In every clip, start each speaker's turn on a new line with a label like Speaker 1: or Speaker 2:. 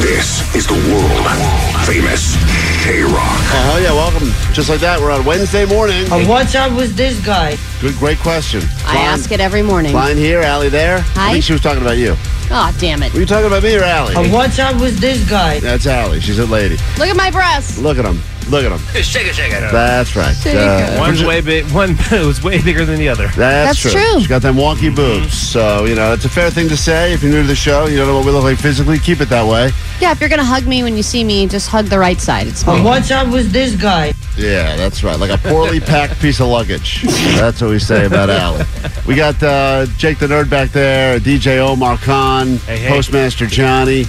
Speaker 1: This is the world famous K Rock.
Speaker 2: Oh, uh-huh, hell yeah, welcome. Just like that, we're on Wednesday morning.
Speaker 3: And what's up with this guy?
Speaker 2: Good, great question.
Speaker 4: I ask it every morning.
Speaker 2: Klein here, Allie there. I
Speaker 4: Hi.
Speaker 2: think she was talking about you.
Speaker 4: Oh, damn it.
Speaker 2: Were you talking about me or Allie?
Speaker 3: And what's up with this guy?
Speaker 2: That's Allie. She's a lady.
Speaker 4: Look at my breasts.
Speaker 2: Look at him. Look at him.
Speaker 1: Shake it, shake it.
Speaker 2: That's right. Uh,
Speaker 5: One's way big. One was way bigger than the other.
Speaker 2: That's,
Speaker 4: That's
Speaker 2: true.
Speaker 4: true.
Speaker 2: She's got them wonky boobs. So, you know, it's a fair thing to say. If you're new to the show, you don't know what we look like physically, keep it that way.
Speaker 4: Yeah, if you're going to hug me when you see me, just hug the right side. It's
Speaker 3: And what's up with this guy?
Speaker 2: Yeah, that's right. Like a poorly packed piece of luggage. That's what we say about Allie. We got uh, Jake the Nerd back there, DJ Omar Khan,
Speaker 5: Hey, hey.
Speaker 2: Postmaster Johnny.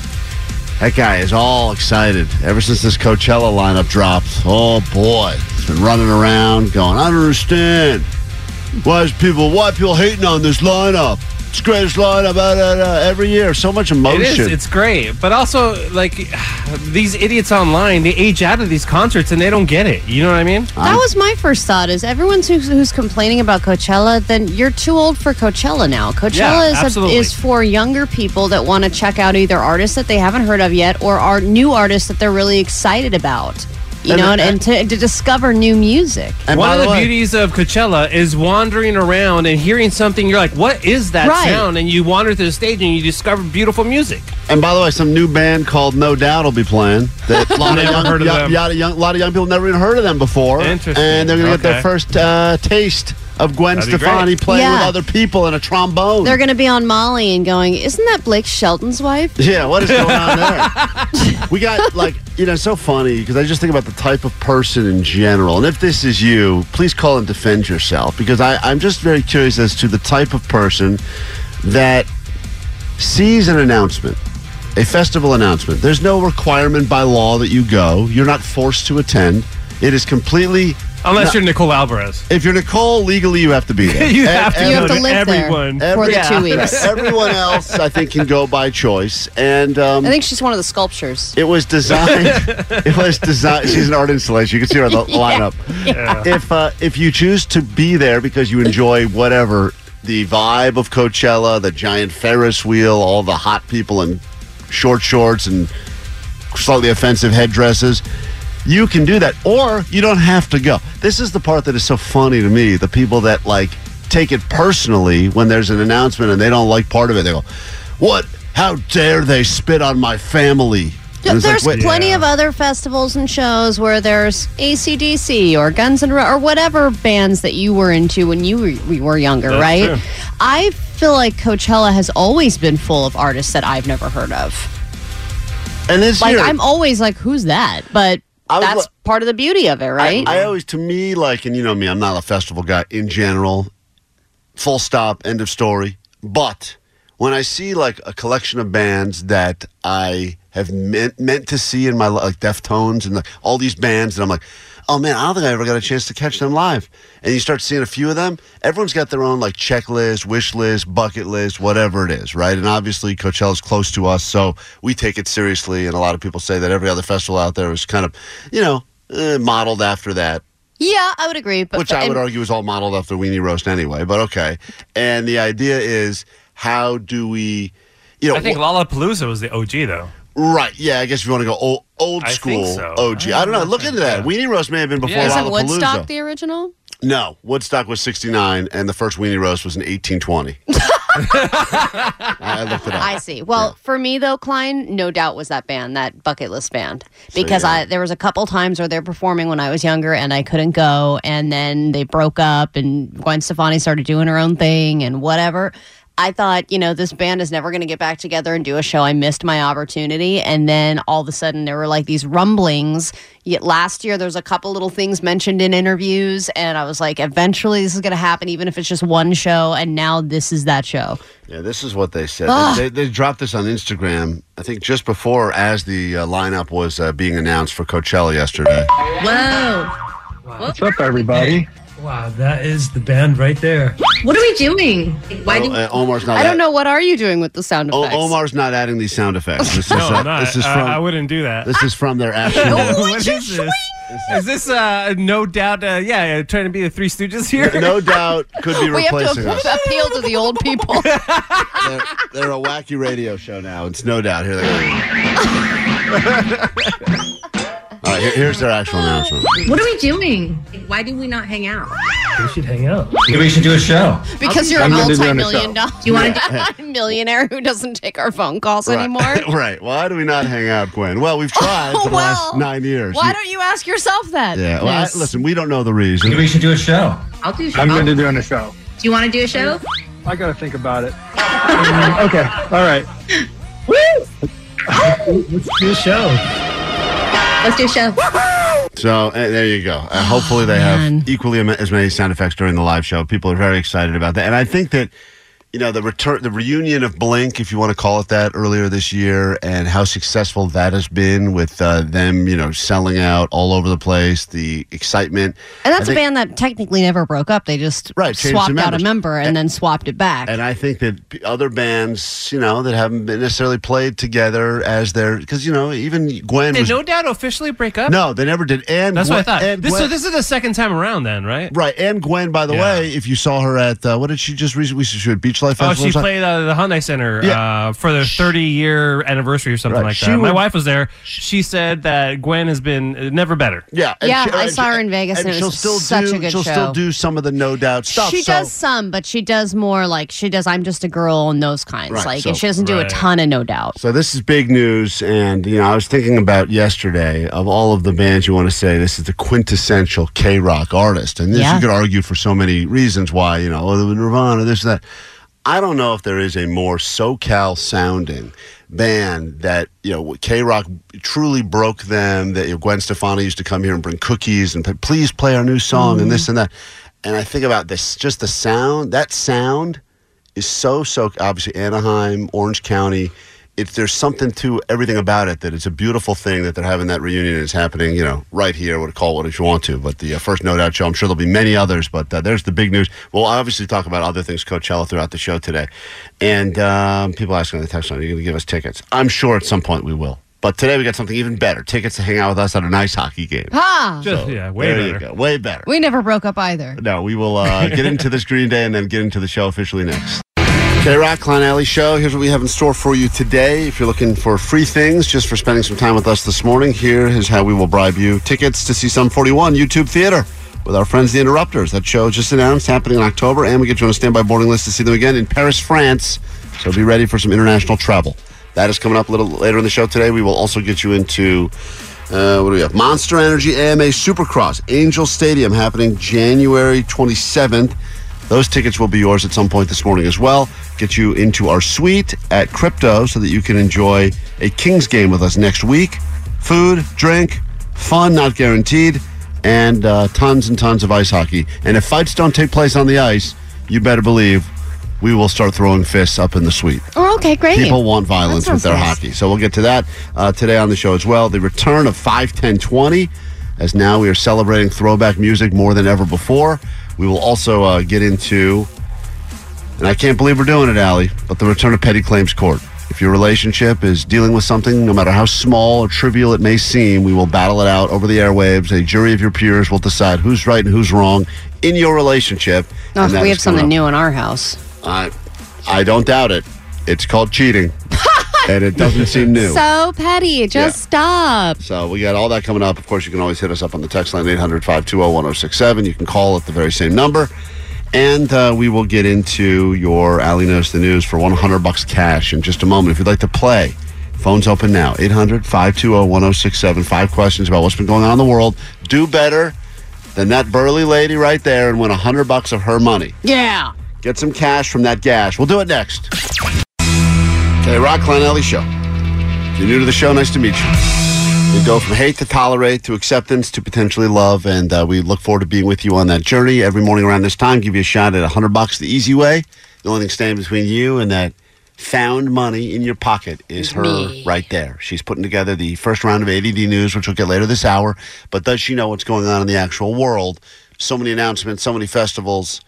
Speaker 2: That guy is all excited ever since this Coachella lineup dropped. Oh boy, he's been running around going, I don't understand. Why is people, why people hating on this lineup? It's the greatest lineup uh, uh, uh, every year. So much emotion.
Speaker 5: It is. It's great, but also like these idiots online, they age out of these concerts and they don't get it. You know what I mean?
Speaker 4: That was my first thought is everyone who's, who's complaining about Coachella, then you're too old for Coachella now. Coachella
Speaker 5: Yeah,
Speaker 4: is, a, is for younger people that want to check out either artists that they haven't heard of yet or are new artists that they're really excited about. You
Speaker 2: And
Speaker 4: know,
Speaker 2: the-
Speaker 4: and, and to, to discover new music.
Speaker 2: And
Speaker 5: One of the
Speaker 2: way-
Speaker 5: beauties of Coachella is wandering around and hearing something. You're like, "What is that
Speaker 4: Right.
Speaker 5: sound?" And you wander to the stage and you discover beautiful music.
Speaker 2: And by the way, some new band called No Doubt will be playing. That a lot, of young,
Speaker 5: heard of
Speaker 2: young-
Speaker 5: them.
Speaker 2: lot of young, lot of young people never even heard of them before.
Speaker 5: Interesting.
Speaker 2: And they're going to get their first uh, taste of Gwen
Speaker 5: That'd
Speaker 2: Stefani
Speaker 5: great.
Speaker 2: playing with other people in a trombone.
Speaker 4: They're going to be on Molly and going, Isn't that Blake Shelton's wife?
Speaker 2: yeah, what is going on there? we got like you know, it's so funny because I just think about the type of person in general. And if this is you, please call and defend yourself because I, I'm just very curious as to the type of person that sees an announcement, a festival announcement. There's no requirement by law that you go. You're not forced to attend. It is completely.
Speaker 5: Unless
Speaker 2: No.
Speaker 5: you're Nicole Alvarez,
Speaker 2: If you're Nicole, legally you have to be there.
Speaker 5: you
Speaker 2: And-
Speaker 5: have to.
Speaker 4: You have to live there.
Speaker 5: everyone.
Speaker 4: for the
Speaker 5: Yeah.
Speaker 4: two weeks.
Speaker 2: Everyone else, I think, can go by choice. And um,
Speaker 4: I think she's one of the sculptures.
Speaker 2: It was designed. it was designed. She's an art installation. You can see her on the lineup. If uh, if you choose to be there because you enjoy whatever the vibe of Coachella, the giant Ferris wheel, all the hot people in short shorts and slightly offensive headdresses. You can do that, or you don't have to go. This is the part that is so funny to me. The people that like take it personally when there's an announcement and they don't like part of it. They go, "What? How dare they spit on my family?" And it's like,
Speaker 4: There's plenty
Speaker 5: Yeah.
Speaker 4: of other festivals and shows where there's ACDC or Guns N' Ro- or whatever bands that you were into when you were, we were younger,
Speaker 5: That's
Speaker 4: right?
Speaker 5: true.
Speaker 4: I feel like Coachella has always been full of artists that I've never heard of.
Speaker 2: and this
Speaker 4: Like
Speaker 2: year,
Speaker 4: I'm always like, who's that? But
Speaker 2: I was
Speaker 4: that's
Speaker 2: li-
Speaker 4: part of the beauty of it, right?
Speaker 2: I, I always, to me, like, and you know me, I'm not a festival guy in general. Full stop, end of story. But when I see like a collection of bands that I have meant meant to see in my li- like Deftones and like all these bands, and I'm like, oh man, I don't think I ever got a chance to catch them live. And you start seeing a few of them. Everyone's got their own like checklist, wish list, bucket list, whatever it is, right? And obviously, Coachella's close to us, so we take it seriously. And a lot of people say that every other festival out there is kind of, you know, uh, modeled after that
Speaker 4: yeah, I would agree. But
Speaker 2: which I would
Speaker 4: and-
Speaker 2: argue is all modeled after Weenie Roast anyway, but okay. And the idea is how do we, you know,
Speaker 5: I think
Speaker 2: wh-
Speaker 5: Lollapalooza was the OG though.
Speaker 2: Right? Yeah, I guess if you want to go old, old
Speaker 5: I
Speaker 2: school
Speaker 5: think so.
Speaker 2: OG, I don't know. Look into that.
Speaker 5: Yeah.
Speaker 2: Weenie Roast may have been before
Speaker 5: Yeah.
Speaker 4: Isn't
Speaker 2: Lollapalooza.
Speaker 4: Woodstock the original?
Speaker 2: no, Woodstock was '69, and the first Weenie Roast was in 1820. I looked it up.
Speaker 4: I see. Well, for me though, Klein, no doubt was that band, that bucket list band, because
Speaker 2: yeah.
Speaker 4: I there was a couple times where they're performing when I was younger and I couldn't go, and then they broke up, and Gwen Stefani started doing her own thing and whatever. I thought, you know, this band is never going to get back together and do a show. I missed my opportunity. And then all of a sudden, there were like these rumblings. Yet last year, there was a couple little things mentioned in interviews. And I was like, eventually, this is going to happen, even if it's just one show. And now this is that show.
Speaker 2: Yeah, this is what they said. They, they, they dropped this on Instagram, I think just before as the uh, lineup was uh, being announced for Coachella yesterday.
Speaker 6: Whoa.
Speaker 7: What's up, everybody?
Speaker 8: Wow, that is the band right there.
Speaker 6: What are we doing? Why
Speaker 2: Oh,
Speaker 6: do
Speaker 2: uh, Omar's not.
Speaker 4: I don't
Speaker 2: add-
Speaker 4: know. What are you doing with the sound
Speaker 2: O-
Speaker 4: effects?
Speaker 2: Omar's not adding these sound effects. This is,
Speaker 5: No,
Speaker 2: uh,
Speaker 5: I'm not.
Speaker 2: this is from.
Speaker 5: I, wouldn't do that.
Speaker 2: this is from their actual.
Speaker 5: what is this? Is this uh, no doubt? Uh, yeah, trying to be the Three Stooges here.
Speaker 2: no doubt could be
Speaker 4: we have
Speaker 2: replacing
Speaker 4: to
Speaker 2: us.
Speaker 4: appeal to the old people.
Speaker 2: They're, they're a wacky radio show now. It's no doubt. Here they go. All right, here- here's their actual announcement.
Speaker 6: What are we doing? Why do we not hang out?
Speaker 8: We should hang out.
Speaker 7: Maybe we should do a show.
Speaker 4: because you're a
Speaker 7: I'm gonna do it on the
Speaker 4: multi-million
Speaker 7: show.
Speaker 4: dollar
Speaker 6: You want to do a
Speaker 4: millionaire who doesn't take our phone calls anymore.
Speaker 2: Right. right. Why do we not hang out, Gwen? Well, we've oh, tried for the last
Speaker 4: Well,
Speaker 2: nine years.
Speaker 4: Why don't you ask yourself that?
Speaker 2: Yeah. Well, I,
Speaker 4: Yes.
Speaker 2: listen, we don't know the reason.
Speaker 7: Maybe we should do a show.
Speaker 6: I'll do.
Speaker 7: I'm going to
Speaker 6: do
Speaker 7: do on a show.
Speaker 6: Do you want to do a show?
Speaker 7: I got to think about it. okay. All right. Woo!
Speaker 8: Let's do a show.
Speaker 6: Let's do a show.
Speaker 2: So uh, there you go. Uh, hopefully they
Speaker 4: man.
Speaker 2: have equally as many sound effects during the live show. People are very excited about that, and I think that you know the return, the reunion of Blink, if you want to call it that, earlier this year, and how successful that has been with uh, them, you know, selling out all over the place, the excitement.
Speaker 4: And that's
Speaker 2: think-
Speaker 4: a band that technically never broke up. They just
Speaker 2: Right,
Speaker 4: swapped out a member and then swapped it back.
Speaker 2: And I think that other bands, you know, that haven't been necessarily played together as their, because you know, even Gwen
Speaker 5: Did
Speaker 2: was.
Speaker 5: No Doubt officially break up?
Speaker 2: no, they never did. And
Speaker 5: That's
Speaker 2: Gwen,
Speaker 5: what I thought.
Speaker 2: And
Speaker 5: This,
Speaker 2: Gwen,
Speaker 5: so this is the second time around, then, right?
Speaker 2: right, and Gwen, by the
Speaker 5: Yeah.
Speaker 2: way, if you saw her at uh, what did she just recently? She was at Beach Life
Speaker 5: Oh, she played uh, the Hyundai Center
Speaker 2: Yeah.
Speaker 5: uh, for their 30 year anniversary or something
Speaker 2: Right.
Speaker 5: like
Speaker 2: She
Speaker 5: that. My
Speaker 2: would-
Speaker 5: wife was there. She said that Gwen has been uh, never better.
Speaker 2: Yeah,
Speaker 4: Yeah,
Speaker 2: she-
Speaker 4: I saw her in Vegas, and it
Speaker 2: she'll
Speaker 4: was
Speaker 2: still
Speaker 4: such
Speaker 2: do,
Speaker 4: a good
Speaker 2: She'll
Speaker 4: show.
Speaker 2: still do some of the no doubt stuff.
Speaker 4: she
Speaker 2: so-
Speaker 4: does some, but she does more like she does. I'm just a girl and those kinds.
Speaker 2: Right,
Speaker 4: like
Speaker 2: so-
Speaker 4: she doesn't do a ton of no doubt.
Speaker 2: So this is big news, and you know I was thinking about yesterday of all of the bands you want to say this is the quintessential K rock artist, and this
Speaker 4: Yeah.
Speaker 2: you could argue for so many reasons why you know the Nirvana, this that. I don't know if there is a more SoCal sounding band that you know K Rock truly broke them. That you know, Gwen Stefani used to come here and bring cookies and please play our new song and this mm-hmm. and that. And I think about this, just the sound. That sound is so so obviously Anaheim, Orange County. It's there's something to everything about it that it's a beautiful thing that they're having that reunion and it's happening, you know, right here. Would call it if you want to, but the uh, first No Doubt show. I'm sure there'll be many others, but uh, there's the big news. We'll obviously talk about other things, Coachella, throughout the show today. And um, people asking on the text line, "Are you going to give us tickets?" I'm sure at some point we will. But today we got something even better: tickets to hang out with us at an ice hockey game.
Speaker 4: Ha!
Speaker 5: Just, yeah, way
Speaker 2: there
Speaker 5: better.
Speaker 2: you go, way better.
Speaker 4: We never broke up either.
Speaker 2: No, we will uh, get into this Green Day and then get into the show officially next. K Rock Klein Ally Show. Here's what we have in store for you today. If you're looking for free things just for spending some time with us this morning, here is how we will bribe you tickets to see Sum 41 YouTube Theater with our friends the Interrupters. That show just announced happening in October, and we get you on a standby boarding list to see them again in Paris, France. So be ready for some international travel. That is coming up a little later in the show today. We will also get you into uh, what do we have? Monster Energy AMA Supercross, Angel Stadium, happening January 27th. Those tickets will be yours at some point this morning as well. Get you into our suite at Crypto so that you can enjoy a Kings game with us next week. Food, drink, fun, not guaranteed, and uh, tons and tons of ice hockey. And if fights don't take place on the ice, you better believe we will start throwing fists up in the suite.
Speaker 4: Oh, okay, great.
Speaker 2: People want violence with their
Speaker 4: nice.
Speaker 2: hockey. So we'll get to that uh, today on the show as well. The return of 51020, as now we are celebrating throwback music more than ever before. We will also uh, get into, and I can't believe we're doing it, Allie, but the return of petty claims court. If your relationship is dealing with something, no matter how small or trivial it may seem, we will battle it out over the airwaves. A jury of your peers will decide who's right and who's wrong in your relationship.
Speaker 4: Oh,
Speaker 2: and
Speaker 4: we have something
Speaker 2: up.
Speaker 4: new in our house.
Speaker 2: I, I don't doubt it. It's called cheating, and it doesn't seem new.
Speaker 4: So petty. Just stop.
Speaker 2: So we got all that coming up. Of course, you can always hit us up on the text line 800 520 1067. You can call at the very same number. And uh, we will get into your Allie Knows the News for 100 bucks cash in just a moment. If you'd like to play, phone's open now 800 520 1067. Five questions about what's been going on in the world. Do better than that burly lady right there and win 100 bucks of her money.
Speaker 4: Yeah.
Speaker 2: Get some cash from that gash. We'll do it next. Okay, Rock Ellie Show. If you're new to the show, nice to meet you. We go from hate to tolerate to acceptance to potentially love, and uh, we look forward to being with you on that journey every morning around this time. Give you a shot at 100 bucks the easy way. The only thing standing between you and that found money in your pocket is her
Speaker 4: me.
Speaker 2: right there. She's putting together the first round of ADD news, which we'll get later this hour. But does she know what's going on in the actual world? So many announcements, so many festivals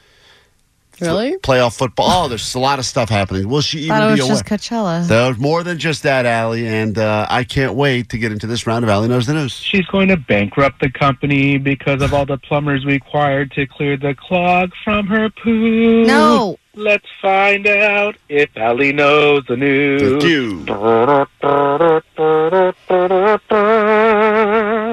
Speaker 4: Really?
Speaker 2: playoff football. Oh, there's a lot of stuff happening. Will she even
Speaker 4: Thought it
Speaker 2: be
Speaker 4: was
Speaker 2: aware?
Speaker 4: just Coachella.
Speaker 2: There's more than just that, Allie, and uh, I can't wait to get into this round of Allie Knows the News.
Speaker 7: She's going to bankrupt the company because of all the plumbers required to clear the clog from her poo.
Speaker 4: No.
Speaker 7: Let's find out if Allie knows the news.
Speaker 2: Thank you.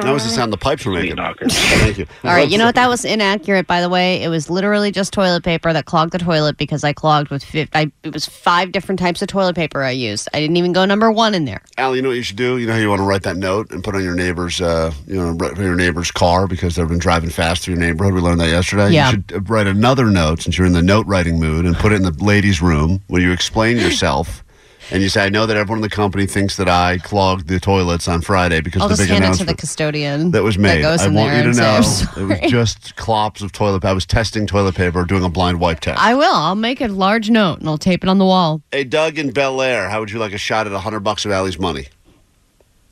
Speaker 2: That was the sound the pipes were making. Thank you.
Speaker 4: All right, you know what? That was inaccurate, by the way. It was literally just toilet paper that clogged the toilet because I clogged with. Fi- I, it was five different types of toilet paper I used. I didn't even go number one in there.
Speaker 2: Allie, you know what you should do? You know how you want to write that note and put on your neighbor's, uh, you know, write your neighbor's car because they've been driving fast through your neighborhood. We learned that yesterday.
Speaker 4: Yeah.
Speaker 2: You should uh, write another note since you're in the note writing mood and put it in the ladies' room where you explain yourself. And you say, I know that everyone in the company thinks that I clogged the toilets on Friday because
Speaker 4: I'll
Speaker 2: the
Speaker 4: just
Speaker 2: big
Speaker 4: hand it to the custodian
Speaker 2: that was made.
Speaker 4: goes
Speaker 2: I want
Speaker 4: there
Speaker 2: you to know it was just clops of toilet. Paper. I was testing toilet paper, doing a blind wipe test.
Speaker 4: I will. I'll make a large note and I'll tape it on the wall.
Speaker 2: hey, Doug in Bel Air, how would you like a shot at a hundred bucks of Allie's money?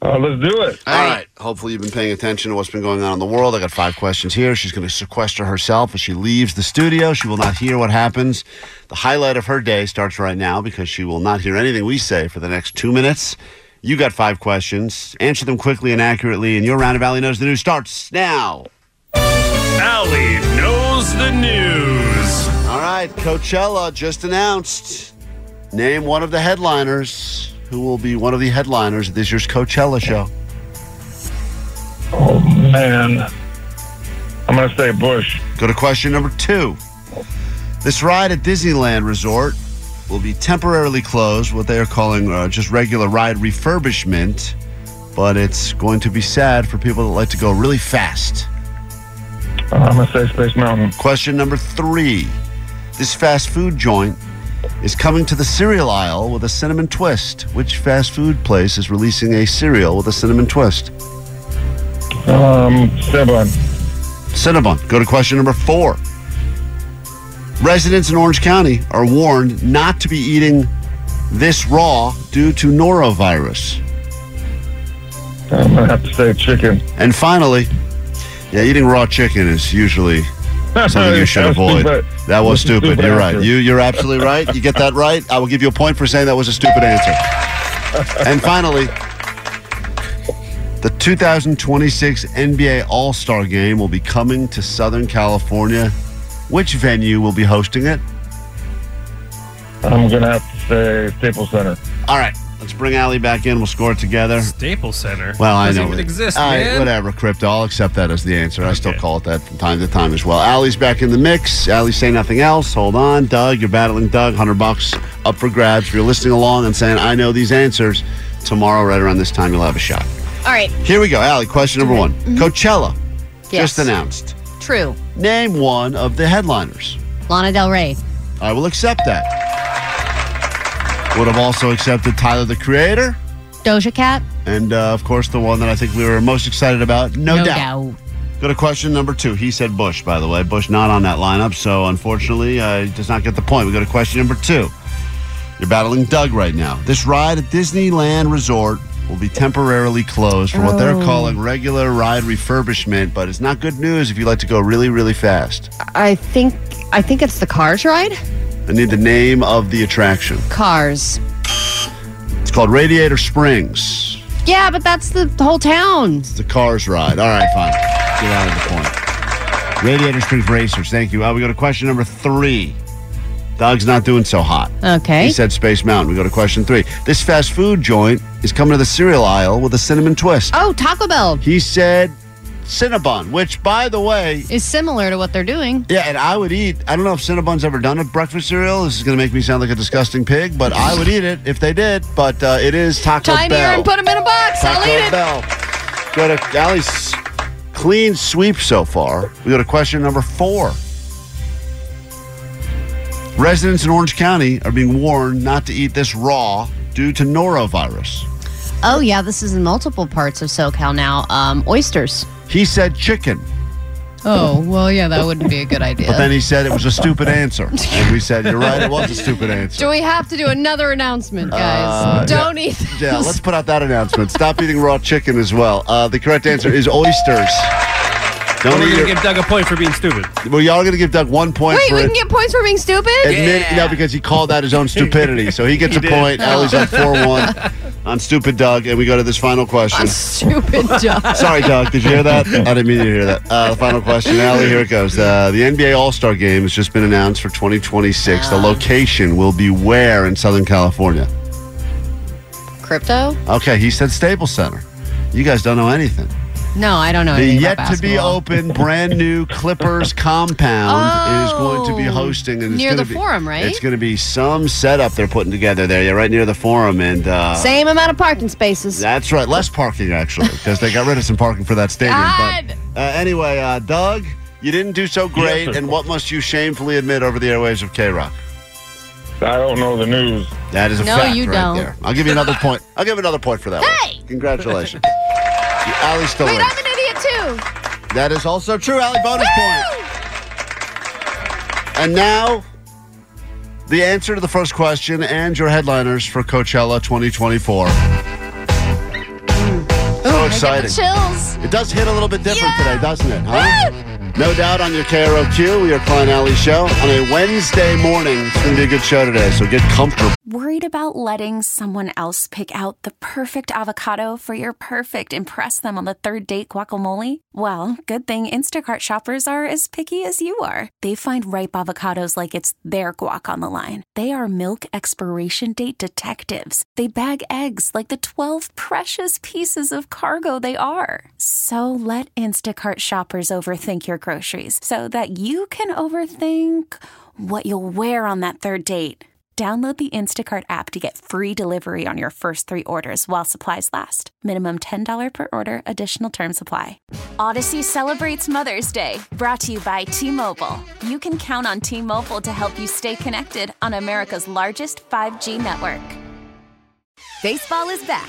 Speaker 7: Uh, let's do it.
Speaker 2: All right. Hopefully, you've been paying attention to what's been going on in the world. I got five questions here. She's going to sequester herself as she leaves the studio. She will not hear what happens. The highlight of her day starts right now because she will not hear anything we say for the next two minutes. You got five questions. Answer them quickly and accurately, and your round of Allie Knows the News starts now.
Speaker 9: Allie knows the news.
Speaker 2: All right. Coachella just announced. Name one of the headliners who will be one of the headliners of this year's Coachella show.
Speaker 7: Oh, man. I'm going to say Bush.
Speaker 2: Go to question number two. This ride at Disneyland Resort will be temporarily closed, what they are calling uh, just regular ride refurbishment, but it's going to be sad for people that like to go really fast.
Speaker 7: I'm going to say Space Mountain.
Speaker 2: Question number three. This fast food joint is coming to the cereal aisle with a cinnamon twist. Which fast food place is releasing a cereal with a cinnamon twist?
Speaker 7: Um, Cinnabon.
Speaker 2: Cinnabon. Go to question number four. Residents in Orange County are warned not to be eating this raw due to norovirus.
Speaker 7: I'm to have to say chicken.
Speaker 2: And finally, yeah, eating raw chicken is usually something you should
Speaker 7: That
Speaker 2: avoid.
Speaker 7: stupid.
Speaker 2: That was stupid.
Speaker 7: stupid
Speaker 2: You're right. You you're absolutely right. You get that right. I will give you a point for saying that was a stupid answer. and finally, the 2026 NBA All-Star Game will be coming to Southern California. Which venue will be hosting it?
Speaker 7: I'm going to have to say Staples Center.
Speaker 2: All right, let's bring Allie back in. We'll score it together.
Speaker 5: Staples Center.
Speaker 2: Well, I
Speaker 5: Doesn't
Speaker 2: know it
Speaker 5: exist,
Speaker 2: All right,
Speaker 5: man.
Speaker 2: whatever, crypto. I'll accept that as the answer. I still call it that from time to time as well. Allie's back in the mix. Allie, say nothing else. Hold on, Doug. You're battling Doug. Hundred bucks up for grabs. If you're listening along and saying I know these answers, tomorrow right around this time you'll have a shot.
Speaker 4: All right.
Speaker 2: Here we go, Allie. Question number one. Coachella
Speaker 4: Mm-hmm. Yes.
Speaker 2: just announced.
Speaker 4: True.
Speaker 2: Name one of the headliners.
Speaker 4: Lana Del Rey.
Speaker 2: I will accept that. Would have also accepted Tyler the Creator,
Speaker 4: Doja Cat.
Speaker 2: and uh, of course the one that I think we were most excited about, no,
Speaker 4: No
Speaker 2: doubt.
Speaker 4: doubt.
Speaker 2: Go to question number two. He said Bush, by the way. Bush not on that lineup, so unfortunately, uh, he does not get the point. We go to question number two. You're battling Doug right now. This ride at Disneyland Resort will be temporarily closed for what they're
Speaker 4: Oh.
Speaker 2: calling regular ride refurbishment, but it's not good news if you like to go really, really fast.
Speaker 4: I think I think it's the Cars ride.
Speaker 2: I need the name of the attraction.
Speaker 4: Cars.
Speaker 2: It's called Radiator Springs.
Speaker 4: Yeah, but that's the whole town.
Speaker 2: It's the Cars ride. All right, fine. Get out of the point. Radiator Springs Racers. Thank you. Uh, we go to question number three. Doug's not doing so hot.
Speaker 4: Okay.
Speaker 2: He said Space Mountain. We go to question three. This fast food joint is coming to the cereal aisle with a cinnamon twist.
Speaker 4: Oh, Taco Bell.
Speaker 2: He said Cinnabon, which, by the way,
Speaker 4: Is similar to what they're doing.
Speaker 2: yeah, and I would eat. I don't know if Cinnabon's ever done a breakfast cereal. This is going to make me sound like a disgusting pig, but I would eat it if they did. But uh, it is Taco
Speaker 4: Tinier
Speaker 2: Bell.
Speaker 4: and put them in a box.
Speaker 2: Taco
Speaker 4: I'll eat it.
Speaker 2: Bell. Go to Allie's clean sweep so far. We go to question number four. Residents in Orange County are being warned not to eat this raw due to norovirus.
Speaker 4: Oh yeah, this is in multiple parts of SoCal now. Um, oysters.
Speaker 2: He said chicken,
Speaker 4: Oh well, yeah, that wouldn't be a good idea.
Speaker 2: but then he said it was a stupid answer. And we said, You're right, it was a stupid answer.
Speaker 4: Do we have to do another announcement, guys?
Speaker 2: Uh,
Speaker 4: Don't
Speaker 2: yeah.
Speaker 4: eat. This.
Speaker 2: Yeah, let's put out that announcement. Stop eating raw chicken as well. Uh, the correct answer is oysters. Don't
Speaker 5: We're going to give Doug a point for being stupid.
Speaker 2: well, y'all are going to give Doug one point
Speaker 4: Wait,
Speaker 2: for
Speaker 4: we
Speaker 2: it.
Speaker 4: can get points for being stupid.
Speaker 2: Admit, no, because he called out his own stupidity. So he gets a point. Allie's up 4 1 on Stupid Doug. And we go to this final question.
Speaker 4: Stupid job.
Speaker 2: Sorry, Doug. Did you hear that? I didn't mean to hear that. Uh, the final question. Allie, here it goes. Uh, the NBA All Star game has just been announced for 2026. The location will be where in Southern California?
Speaker 4: Crypto?
Speaker 2: Okay, he said Staples Center. You guys don't know anything.
Speaker 4: No, I don't know.
Speaker 2: The
Speaker 4: anything
Speaker 2: yet
Speaker 4: about
Speaker 2: to be open brand new Clippers compound is going to be
Speaker 4: Oh,
Speaker 2: hosting and it's
Speaker 4: near the
Speaker 2: be,
Speaker 4: Forum, right?
Speaker 2: It's going to be some setup they're putting together there, yeah, right near the forum, and uh,
Speaker 4: Same amount of parking spaces.
Speaker 2: that's right, less parking actually because they got rid of some parking for that stadium.
Speaker 4: God.
Speaker 2: But uh, anyway, uh, Doug, you didn't do so great,
Speaker 7: sir.
Speaker 2: and what must you shamefully admit over the airwaves of K Rock?
Speaker 7: I don't know the news.
Speaker 2: That is a
Speaker 4: No,
Speaker 2: fact
Speaker 4: you
Speaker 2: right
Speaker 4: don't.
Speaker 2: there. I'll give you another point. I'll give another point for that.
Speaker 4: Hey!
Speaker 2: one. congratulations. Allie's still
Speaker 4: Wait. I'm an idiot too.
Speaker 2: That is also true, Allie. Bonus point. And now, the answer to the first question and your headliners for Coachella 2024. So exciting.
Speaker 4: Chills.
Speaker 2: It does hit a little bit different today, doesn't it? Huh? No doubt on your KROQ. We are Klein Ally Show on a Wednesday morning. It's going to be a good show today, so get comfortable.
Speaker 10: Worried about letting someone else pick out the perfect avocado for your perfect impress them on the third date guacamole? Well, good thing Instacart shoppers are as picky as you are. They find ripe avocados like it's their guac on the line. They are milk expiration date detectives. They bag eggs like the 12 precious pieces of cargo they are. So let Instacart shoppers overthink your groceries so that you can overthink what you'll wear on that third date. Download the Instacart app to get free delivery on your first three orders while supplies last. Minimum $10 per order, additional term supply. Odyssey celebrates Mother's Day, brought to you by T Mobile. You can count on T Mobile to help you stay connected on America's largest 5G network.
Speaker 11: Baseball is back,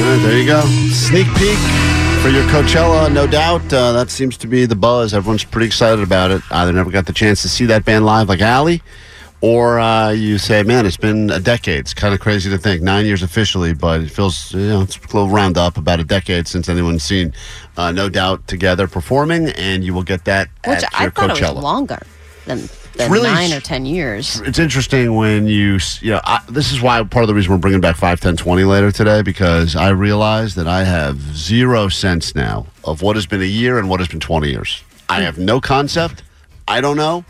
Speaker 2: Right, there you go. Sneak peek for your Coachella, no doubt. Uh, that seems to be the buzz. Everyone's pretty excited about it. Either never got the chance to see that band live like Allie, or uh, you say, man, it's been a decade. It's kind of crazy to think. Nine years officially, but it feels, you know, it's a little round up about a decade since anyone's seen uh, No Doubt together performing, and you will get that
Speaker 4: Which
Speaker 2: at
Speaker 4: I
Speaker 2: your
Speaker 4: thought
Speaker 2: Coachella.
Speaker 4: it was longer than, than
Speaker 2: really
Speaker 4: nine or ten years.
Speaker 2: it's interesting when you you know I, this is why part of the reason we're bringing back 5 10 20 later today because i realize that i have zero sense now of what has been a year and what has been 20 years i hmm. have no concept i don't know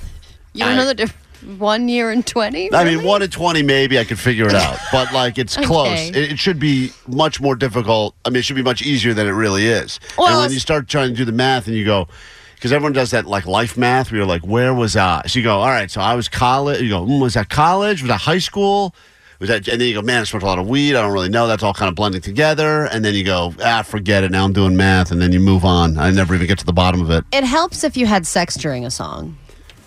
Speaker 4: You don't know the difference. One year and twenty.
Speaker 2: I mean, one and twenty, maybe I could figure it out, but like it's
Speaker 4: Okay.
Speaker 2: close. It, it should be much more difficult. I mean, it should be much easier than it really is.
Speaker 4: Well,
Speaker 2: and when you start trying to do the math, and you go, because everyone does that like life math, where you're like, where was I? So you go, all right, so I was college. You go, mm, was that college? Was that high school? Was that? And then you go, man, I smoked a lot of weed. I don't really know. That's all kind of blending together. And then you go, ah, forget it. Now I'm doing math, and then you move on. I never even get to the bottom of it.
Speaker 4: It helps if you had sex during a song.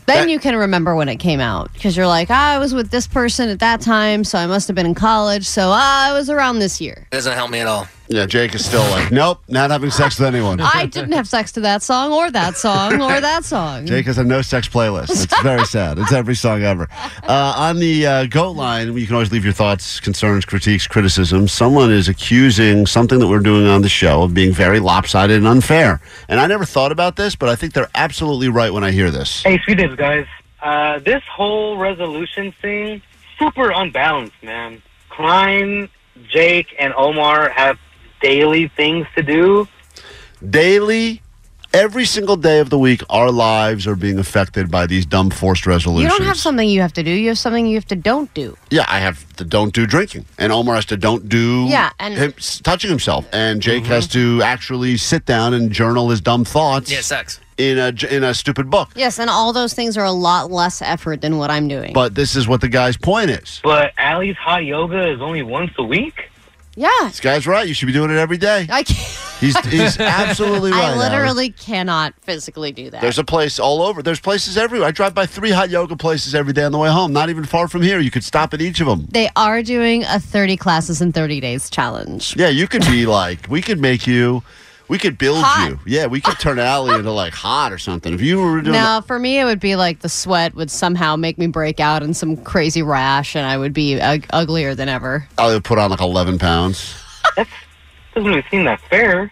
Speaker 4: Then
Speaker 2: That-
Speaker 4: you can remember when it came out because you're like, ah, I was with this person at that time, so I must have been in college. So ah, I was around this year.
Speaker 12: It Doesn't help me at all.
Speaker 2: Yeah, Jake is still like, nope, not having sex with anyone.
Speaker 4: I didn't have sex to that song or that song or that song.
Speaker 2: Jake has a no sex playlist. It's very sad. It's every song ever. Uh, on the uh, GOAT line, you can always leave your thoughts, concerns, critiques, criticisms. Someone is accusing something that we're doing on the show of being very lopsided and unfair. And I never thought about this, but I think they're absolutely right when I hear this.
Speaker 12: Hey, Sweetness, guys. Uh, this whole resolution thing, super unbalanced, man. Klein, Jake, and Omar have daily things to do.
Speaker 2: Daily, every single day of the week, our lives are being affected by these dumb forced resolutions.
Speaker 4: You don't have something you have to do. You have something you have to don't do.
Speaker 2: Yeah, I have to don't do drinking, and Omar has to don't do
Speaker 4: Yeah, and-
Speaker 2: him touching himself, and Jake has mm-hmm. to actually sit down and journal his dumb thoughts.
Speaker 13: Yeah, sex.
Speaker 2: in a j- in a stupid book.
Speaker 4: Yes, and all those things are a lot less effort than what I'm doing.
Speaker 2: But this is what the guy's point is.
Speaker 12: But Allie's hot yoga is only once a week.
Speaker 4: Yeah,
Speaker 2: This guy's right. You should be doing it every day.
Speaker 4: I can't.
Speaker 2: He's he's absolutely right.
Speaker 4: I literally cannot physically do that.
Speaker 2: There's a place all over. There's places everywhere. I drive by three hot yoga places every day on the way home. Not even far from here. You could stop at each of them.
Speaker 4: they are doing a 30 classes in 30 days challenge.
Speaker 2: Yeah, you could be like, we could make you, we could build
Speaker 4: Hot.
Speaker 2: you. Yeah, we could turn Allie into like hot or something. If you were doing
Speaker 4: Now, for me, it would be like the sweat would somehow make me break out in some crazy rash, and I would be ug- uglier than ever.
Speaker 2: Allie would put on like 11 pounds.
Speaker 12: That doesn't even seem that fair.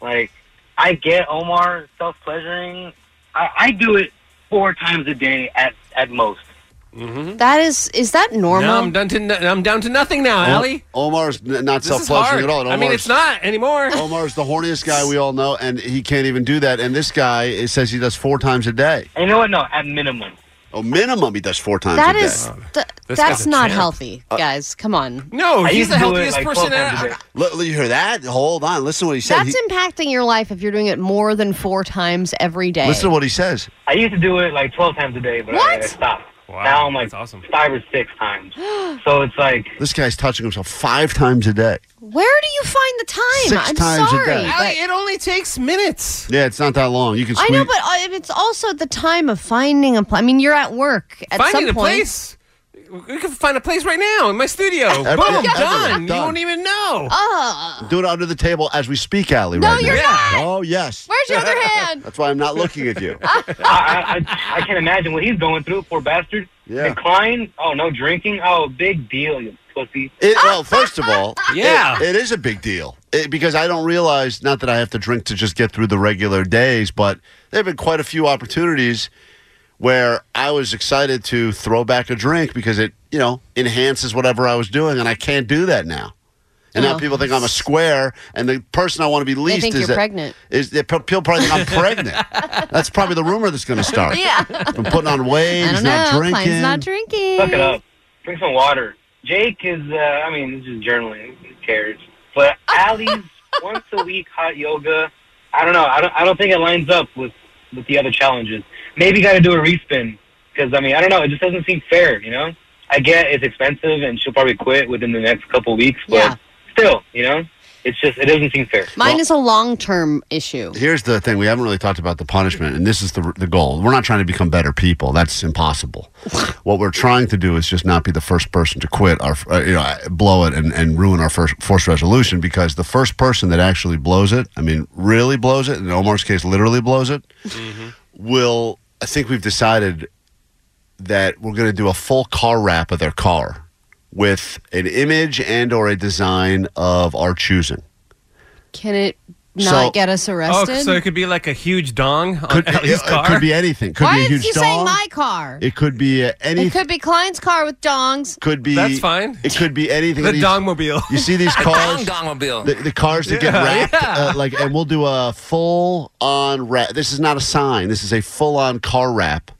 Speaker 12: Like, I get Omar self pleasuring. I, I do it four times a day at at most. Mm-hmm.
Speaker 4: That is, is that normal?
Speaker 5: Now I'm down to no- I'm down to nothing now,
Speaker 2: O-
Speaker 5: Allie.
Speaker 2: Omar's n- not
Speaker 5: This is
Speaker 2: self-pleasuring
Speaker 5: hard.
Speaker 2: at all. and
Speaker 5: I mean,
Speaker 2: Omar's-
Speaker 5: it's not anymore.
Speaker 2: Omar's the horniest guy we all know, and he can't even do that. And this guy it says he does four times a day.
Speaker 12: And you know what? No, at minimum.
Speaker 2: Oh, minimum he does four times
Speaker 4: That
Speaker 2: a day.
Speaker 4: is, th-
Speaker 2: This
Speaker 4: that's
Speaker 2: guy's a
Speaker 4: not
Speaker 2: champ.
Speaker 4: healthy, uh, guys. Come on.
Speaker 5: No,
Speaker 12: I
Speaker 5: he's
Speaker 12: used
Speaker 5: the
Speaker 12: to do it,
Speaker 5: healthiest
Speaker 12: like,
Speaker 5: person.
Speaker 12: 12 times a
Speaker 5: I-
Speaker 12: day.
Speaker 2: Look, look, you hear that? Hold on. Listen to what he said.
Speaker 4: That's
Speaker 2: He-
Speaker 4: impacting your life if you're doing it more than four times every day.
Speaker 2: listen to what he says.
Speaker 12: I used to do it like 12 times a day, but I,
Speaker 4: What?
Speaker 12: I stopped.
Speaker 5: Wow,
Speaker 12: now I'm like
Speaker 5: that's awesome.
Speaker 12: five or six times. so it's like,
Speaker 2: This guy's touching himself five times a day.
Speaker 4: Where do you find the time?
Speaker 2: Six
Speaker 4: I'm
Speaker 2: times a
Speaker 4: sorry.
Speaker 2: day.
Speaker 4: but-
Speaker 5: Allie, it only takes minutes.
Speaker 2: Yeah, it's not that long. You can.
Speaker 4: I know, but uh, it's also the time of finding a place. I mean, you're at work at
Speaker 5: Finding
Speaker 4: some
Speaker 5: a
Speaker 4: point.
Speaker 5: place. We can find a place right now in my studio.
Speaker 2: Every-
Speaker 5: Boom,
Speaker 2: everything,
Speaker 5: done. You
Speaker 2: done.
Speaker 5: won't even know.
Speaker 4: Uh,
Speaker 2: do it under the table as we speak, Allie.
Speaker 4: No,
Speaker 2: right
Speaker 4: you're
Speaker 2: now.
Speaker 4: not.
Speaker 2: Oh yes.
Speaker 4: where's your other hand?
Speaker 2: That's why I'm not looking at you.
Speaker 12: I, I, I, I can imagine what he's going through, poor bastard.
Speaker 2: Yeah.
Speaker 12: And Klein, oh, no drinking? Oh, big deal, you pussy.
Speaker 2: It, well, first of all,
Speaker 5: Yeah.
Speaker 2: it- it is a big deal It- because I don't realize not that I have to drink to just get through the regular days, but there have been quite a few opportunities where I was excited to throw back a drink because it, you know, enhances whatever I was doing, and I can't do that now. And now
Speaker 4: Oh.
Speaker 2: people think I'm a square, and the person I want to be least
Speaker 4: think
Speaker 2: is
Speaker 4: you're
Speaker 2: that-
Speaker 4: pregnant.
Speaker 2: Is that people probably think I'm pregnant? That's probably the rumor that's going to start.
Speaker 4: Yeah.
Speaker 2: I'm putting on weight.
Speaker 4: I
Speaker 2: he's
Speaker 4: don't
Speaker 2: not
Speaker 4: know.
Speaker 2: drinking.
Speaker 4: Klein's not drinking.
Speaker 12: Suck it up. Drink some water. Jake is, uh, I mean, it's just journaling. Who cares? But Allie's once a week hot yoga. I don't know. I don't. I don't think it lines up with with the other challenges. Maybe got to do a respin because I mean I don't know. It just doesn't seem fair. You know. I get it's expensive and she'll probably quit within the next couple weeks. But
Speaker 4: Yeah.
Speaker 12: still, you know, it's just it doesn't seem fair.
Speaker 4: Mine is a long term issue.
Speaker 2: Here's the thing: we haven't really talked about the punishment, and this is the the goal. We're not trying to become better people. That's impossible. what we're trying to do is just not be the first person to quit our, uh, you know, blow it and, and ruin our first forced resolution. Because the first person that actually blows it, I mean, really blows it, in Omar's case, literally blows it, will. I think we've decided that we're going to do a full car wrap of their car with an image and or a design of our choosing.
Speaker 4: Can it not
Speaker 2: So-
Speaker 4: get us arrested?
Speaker 5: Oh,
Speaker 4: arrested?
Speaker 5: so it could be like a huge dong on
Speaker 2: Could,
Speaker 5: Allie's
Speaker 2: it,
Speaker 5: car.
Speaker 2: it could be anything. Could
Speaker 4: Why
Speaker 2: be a
Speaker 4: is
Speaker 2: huge
Speaker 4: he saying
Speaker 2: dong.
Speaker 4: my car?
Speaker 2: It could be uh, any.
Speaker 4: It could be Klein's car with dongs.
Speaker 2: could be.
Speaker 5: That's fine.
Speaker 2: It could be anything.
Speaker 5: the
Speaker 2: These-
Speaker 5: dongmobile.
Speaker 2: You see these
Speaker 13: Dong
Speaker 2: cars,
Speaker 13: dongmobile.
Speaker 2: the, the cars that get wrapped,
Speaker 5: yeah.
Speaker 2: uh, like, and we'll do a full on wrap. This is not a sign. This is a full on car wrap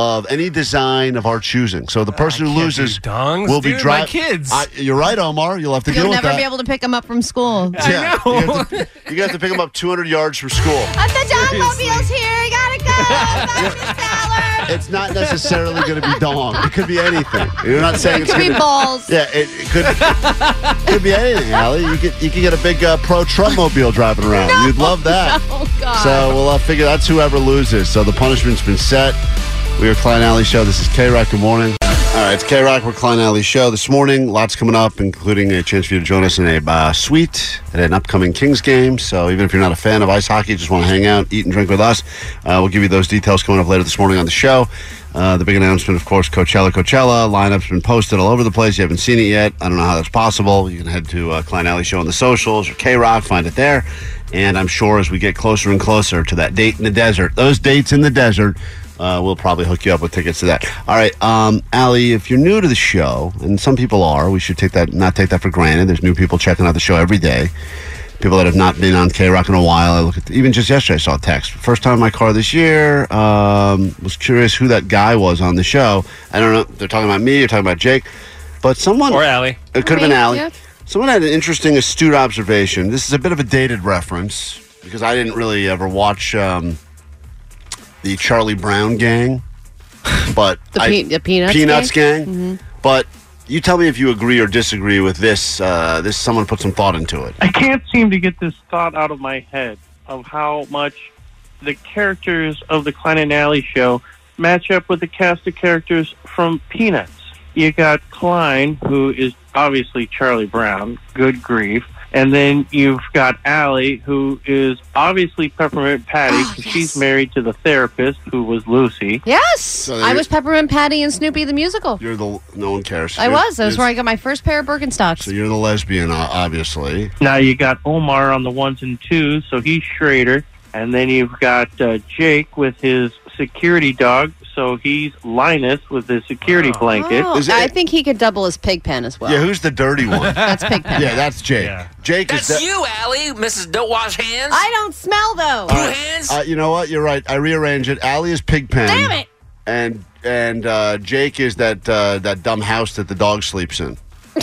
Speaker 2: of any design of our choosing. So the person who
Speaker 5: can't
Speaker 2: loses
Speaker 5: do dongs,
Speaker 2: will be
Speaker 5: dude,
Speaker 2: driving.
Speaker 5: my kids.
Speaker 2: you're right, Omar. You'll have to
Speaker 4: You'll
Speaker 2: deal with
Speaker 4: never
Speaker 2: that.
Speaker 4: be able to pick them up from school.
Speaker 2: yeah,
Speaker 5: I know.
Speaker 2: You, have to, you have to pick them up 200 yards from school.
Speaker 4: Uh, the dongmobile's here. You gotta go. Back to Salad.
Speaker 2: It's not necessarily going to be dong. It could be anything. You're not saying
Speaker 4: It
Speaker 2: it's
Speaker 4: could be
Speaker 2: gonna-
Speaker 4: balls.
Speaker 2: Yeah, it, it could could be anything, Allie. You could you could get a big uh, pro Trump mobile driving around. You'd love that.
Speaker 4: Oh God.
Speaker 2: So we'll uh, figure that's whoever loses. So the punishment's been set. We are Klein Ally Show. This is K Rock. Good morning. All right, it's K Rock We're Klein Ally Show this morning. Lots coming up, including a chance for you to join us in a uh, suite at an upcoming Kings game. So even if you're not a fan of ice hockey, just want to hang out, eat, and drink with us, uh, we'll give you those details coming up later this morning on the show. Uh, the big announcement, of course, Coachella, Coachella. Lineup's been posted all over the place. You haven't seen it yet. I don't know how that's possible. You can head to uh, Klein Alley Show on the socials or K Rock, find it there. And I'm sure as we get closer and closer to that date in the desert, those dates in the desert, uh, we'll probably hook you up with tickets to that. All right, um, Allie, if you're new to the show, and some people are, we should take that not take that for granted. There's new people checking out the show every day. People that have not been on K Rock in a while. I look at even just yesterday, I saw a text. First time in my car this year. Um, was curious who that guy was on the show. I don't know. They're talking about me. You're talking about Jake, but someone
Speaker 5: Or Allie.
Speaker 2: It could have been
Speaker 5: Me,
Speaker 2: Allie.
Speaker 5: yeah.
Speaker 2: Someone had an interesting, astute observation. This is a bit of a dated reference because I didn't really ever watch um, the Charlie Brown gang, but
Speaker 4: The
Speaker 2: I-
Speaker 4: pe- the Peanuts
Speaker 2: Peanuts
Speaker 4: gang?
Speaker 2: gang.
Speaker 4: Mhm.
Speaker 2: But you tell me if you agree or disagree with this. Uh, this someone put some thought into it.
Speaker 7: I can't seem to get this thought out of my head of how much the characters of the Klein and Alley show match up with the cast of characters from Peanuts. You got Klein, who is obviously Charlie Brown, good grief. And then you've got Allie, who is obviously Peppermint Patty,
Speaker 4: Oh,
Speaker 7: 'cause she's married to the therapist, who was Lucy.
Speaker 4: Yes, I was Peppermint Patty and Snoopy the musical.
Speaker 2: You're the no one cares.
Speaker 4: I
Speaker 2: You're-
Speaker 4: was. That was where I got my first pair of Birkenstocks.
Speaker 2: So you're the lesbian, uh, obviously.
Speaker 7: Now you got Omar on the ones and twos, so he's Schroeder, and then you've got uh, Jake with his security dog, so he's Linus with his security blanket.
Speaker 4: Oh, I think he could double as Pigpen as well.
Speaker 2: Yeah, who's the dirty one?
Speaker 4: That's Pigpen.
Speaker 2: yeah, that's Jake. Jake
Speaker 13: That's
Speaker 2: is. the-
Speaker 13: you, Allie, Mrs. Don't Wash Hands.
Speaker 4: I don't smell though.
Speaker 2: All right. Uh, you know what? You're right. I rearrange it. Allie is Pigpen.
Speaker 4: Damn it!
Speaker 2: And and uh, Jake is that uh, that dumb house that the dog sleeps in.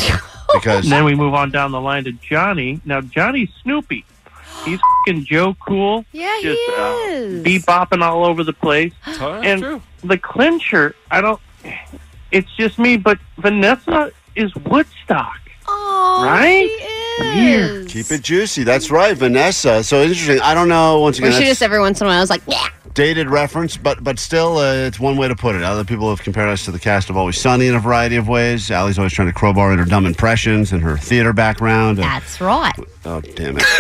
Speaker 2: Because
Speaker 7: And then we move on down the line to Johnny. Now Johnny's Snoopy. He's fing Joe Cool.
Speaker 4: Yeah,
Speaker 7: just,
Speaker 4: he
Speaker 7: uh,
Speaker 4: is.
Speaker 7: bebopping all over the place. and the clincher, I don't. It's just me, but Vanessa is Woodstock.
Speaker 4: Oh,
Speaker 7: right?
Speaker 4: Weird.
Speaker 2: keep it juicy. That's right, Vanessa. So interesting. I don't know. Once
Speaker 4: Or
Speaker 2: again,
Speaker 4: she
Speaker 2: that's
Speaker 4: just every once in a while I was like, yeah.
Speaker 2: Dated reference, but but still, uh, it's one way to put it. Other people have compared us to the cast of Always Sunny in a variety of ways. Allie's always trying to crowbar in her dumb impressions and her theater background. And-
Speaker 4: That's right.
Speaker 2: oh, damn it.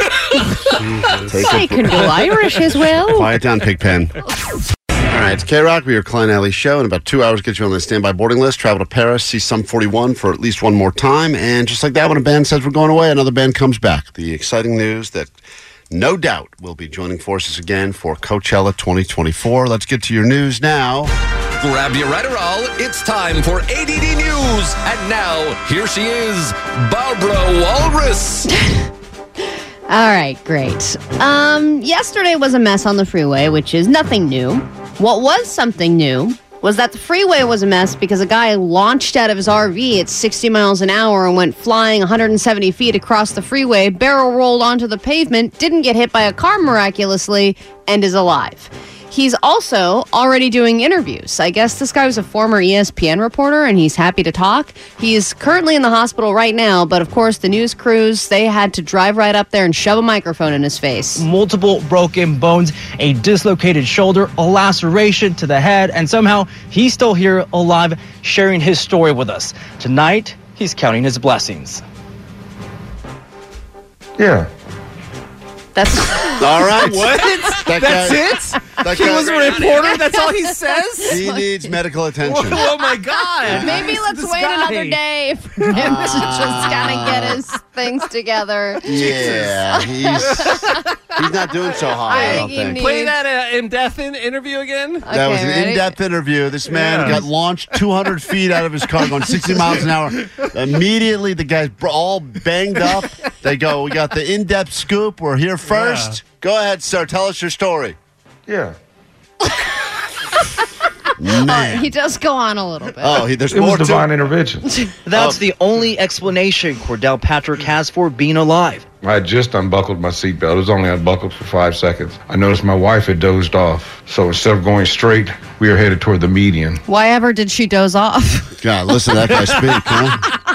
Speaker 4: I can do Irish as well.
Speaker 2: Quiet down, Pigpen. All right, it's K Rock. We your Klein Ally show. In about two hours, get you on the standby boarding list. Travel to Paris, see Sum 41 for at least one more time. And just like that, when a band says we're going away, another band comes back. The exciting news that no doubt will be joining forces again for Coachella 2024. Let's get to your news now.
Speaker 14: Grab your Adderall. It's time for ADD News. And now, here she is, Barbara Walrus.
Speaker 4: All right, great. Um, yesterday was a mess on the freeway, which is nothing new. What was something new was that the freeway was a mess because a guy launched out of his RV at 60 miles an hour and went flying 170 feet across the freeway, barrel rolled onto the pavement, didn't get hit by a car miraculously, and is alive. He's also already doing interviews. I guess this guy was a former ESPN reporter and he's happy to talk. He's currently in the hospital right now, but of course, the news crews, they had to drive right up there and shove a microphone in his face.
Speaker 15: multiple broken bones, a dislocated shoulder, a laceration to the head, and somehow he's still here alive sharing his story with us. Tonight, he's counting his blessings.
Speaker 16: Yeah.
Speaker 4: That's
Speaker 2: all right.
Speaker 5: What?
Speaker 2: That
Speaker 5: That's
Speaker 2: guy-
Speaker 5: it?
Speaker 2: that
Speaker 5: he
Speaker 2: guy-
Speaker 5: was a reporter? That's all he says?
Speaker 2: He needs medical attention.
Speaker 5: Oh my God.
Speaker 4: Maybe let's wait
Speaker 5: guy.
Speaker 4: another day for him to just kind of get his things together.
Speaker 2: Yeah, he's he's not doing so hot. I,
Speaker 4: I
Speaker 2: don't
Speaker 4: think he
Speaker 2: think.
Speaker 5: Play that uh, in-depth in- interview again.
Speaker 2: That was an
Speaker 4: ready?
Speaker 2: in-depth interview. This man
Speaker 5: Yeah.
Speaker 2: got launched 200 feet out of his car, going 60 miles an hour. Immediately, the guy's br- all banged up. They go, "We got the in-depth scoop. We're here first. Go ahead, sir. Tell us your story."
Speaker 16: Yeah.
Speaker 2: Oh, Man.
Speaker 4: He does go on a little bit.
Speaker 2: Oh, he, there's
Speaker 16: It was
Speaker 2: more to
Speaker 16: divine intervention.
Speaker 15: That's oh. the only explanation Cordell Patrick has for being alive.
Speaker 16: I had just unbuckled my seatbelt. It was only unbuckled for five seconds. I noticed my wife had dozed off. So instead of going straight, we were headed toward the median.
Speaker 4: Why ever did she doze off?
Speaker 2: God, listen to that guy speak, huh?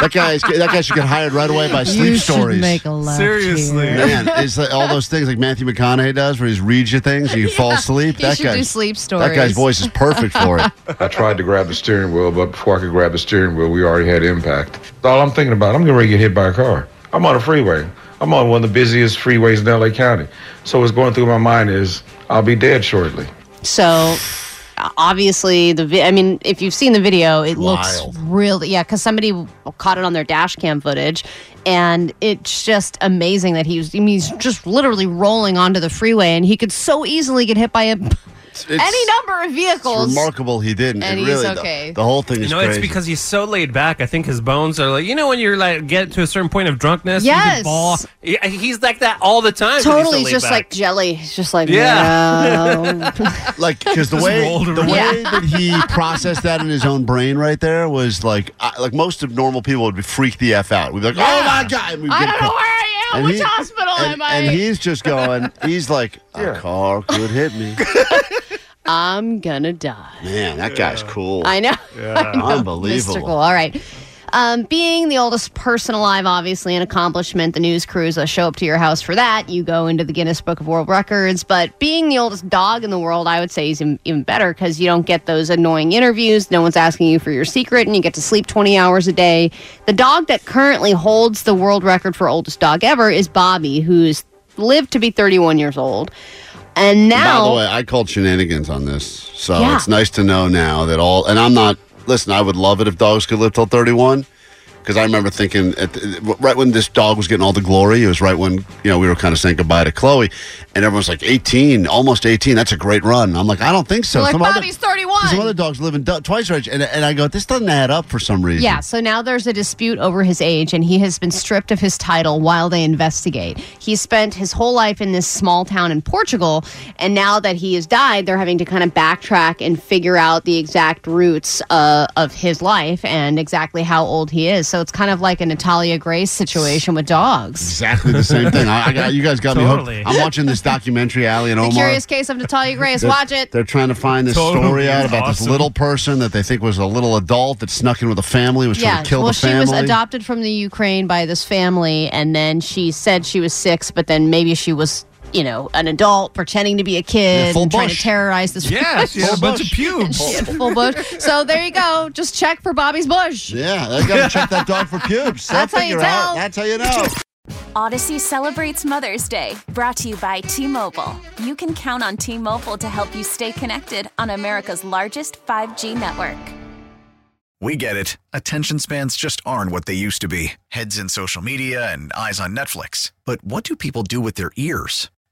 Speaker 2: that guy is, that guy should get hired right away by Sleep
Speaker 4: you should
Speaker 2: Stories.
Speaker 4: make a left
Speaker 5: Seriously.
Speaker 4: here.
Speaker 2: Man, it's like all those things like Matthew McConaughey does, where he reads you things and you fall asleep.
Speaker 4: He
Speaker 2: that guy,
Speaker 4: do sleep
Speaker 2: That guy's voice is perfect for it.
Speaker 16: I tried to grab the steering wheel, but before I could grab the steering wheel, we already had impact. All I'm thinking about, I'm going ready to get hit by a car. I'm on a freeway. I'm on one of the busiest freeways in LA County. So what's going through my mind is, I'll be dead shortly.
Speaker 4: So obviously the vi- I mean if you've seen the video it looks really yeah cuz somebody caught it on their dash cam footage and it's just amazing that he was I mean, he's just literally rolling onto the freeway and he could so easily get hit by a, any number of
Speaker 2: It's
Speaker 4: vehicles.
Speaker 2: remarkable he didn't.
Speaker 4: And
Speaker 2: it
Speaker 4: he's
Speaker 2: really, the-
Speaker 4: okay.
Speaker 2: The, whole thing
Speaker 5: You
Speaker 2: is
Speaker 5: know,
Speaker 2: crazy.
Speaker 5: it's because he's so laid back. I think his bones are like, you know, when you're like get to a certain point of drunkenness, you
Speaker 4: Yes.
Speaker 5: can fall. Yeah, He's like that all the time. 'cause he's so
Speaker 4: Totally
Speaker 5: laid
Speaker 4: just
Speaker 5: back.
Speaker 4: like jelly. It's just like
Speaker 5: Yeah.
Speaker 4: no.
Speaker 2: like because the
Speaker 5: Just
Speaker 2: way
Speaker 5: rolled
Speaker 2: the
Speaker 5: around.
Speaker 2: way that he processed that in his own brain right there was like I, like most of normal people would be freak the f out. We'd be like, oh my god, and we'd
Speaker 4: I
Speaker 2: get
Speaker 4: don't know where I am.
Speaker 2: and
Speaker 4: Which
Speaker 2: he-
Speaker 4: hospital
Speaker 2: and,
Speaker 4: am I?
Speaker 2: and he's just going. He's like, a car could hit me.
Speaker 4: I'm gonna die.
Speaker 2: Man, that guy's cool.
Speaker 4: I know.
Speaker 2: Yeah.
Speaker 4: I know.
Speaker 2: Unbelievable.
Speaker 4: Mystical. All right. Um, being the oldest person alive, obviously an accomplishment. The news crews uh, show up to your house for that. You go into the Guinness Book of World Records. But being the oldest dog in the world, I would say is even, even better because you don't get those annoying interviews. No one's asking you for your secret, and you get to sleep 20 hours a day. The dog that currently holds the world record for oldest dog ever is Bobi, who's lived to be 31 years old. And now,
Speaker 2: By the way, I called shenanigans on this, so
Speaker 4: Yeah.
Speaker 2: it's nice to know now that all. And I'm not. Listen, I would love it if dogs could live till 31. Because I remember thinking, at the, right when this dog was getting all the glory, it was right when you know we were kind of saying goodbye to Chloe, and everyone's like 18, almost 18. That's a great run. I'm like, I don't think so.
Speaker 4: like,
Speaker 2: Some other-
Speaker 4: Bobi's 31.
Speaker 2: some other dogs live in du- twice range, and, and I go, this doesn't add up for some reason.
Speaker 4: Yeah, so now there's a dispute over his age, and he has been stripped of his title while they investigate. He spent his whole life in this small town in Portugal, and now that he has died, they're having to kind of backtrack and figure out the exact roots uh, of his life and exactly how old he is. So it's kind of like a Natalia Grace situation with dogs.
Speaker 2: exactly the same thing. I, I got you guys got
Speaker 5: Totally.
Speaker 2: me hooked. I'm watching this documentary, Ali and
Speaker 4: The
Speaker 2: Omar.
Speaker 4: Curious Case of Natalia Grace.
Speaker 2: They're-
Speaker 4: Watch it.
Speaker 2: They're trying to find this
Speaker 5: Totally.
Speaker 2: story out about this little person that they think was a little adult that snuck in with a family, was trying to kill
Speaker 4: well,
Speaker 2: the family.
Speaker 4: Well, she was adopted from the Ukraine by this family, and then she said she was six, but then maybe she was, you know, an adult pretending to be a kid
Speaker 2: Yeah, full
Speaker 4: and trying to terrorize this.
Speaker 5: Yeah, she had a
Speaker 2: Full
Speaker 5: bunch of pubes.
Speaker 4: she had full bush. So there you go. Just check for Bobi's bush.
Speaker 2: yeah, I got to check that dog for pubes. They'll
Speaker 4: That's how you
Speaker 2: figure out.
Speaker 4: tell.
Speaker 2: That's how you know.
Speaker 10: Audacy celebrates Mother's Day, brought to you by T Mobile. You can count on T Mobile to help you stay connected on America's largest 5G network.
Speaker 17: We get it. Attention spans just aren't what they used to be heads in social media and eyes on Netflix. But what do people do with their ears?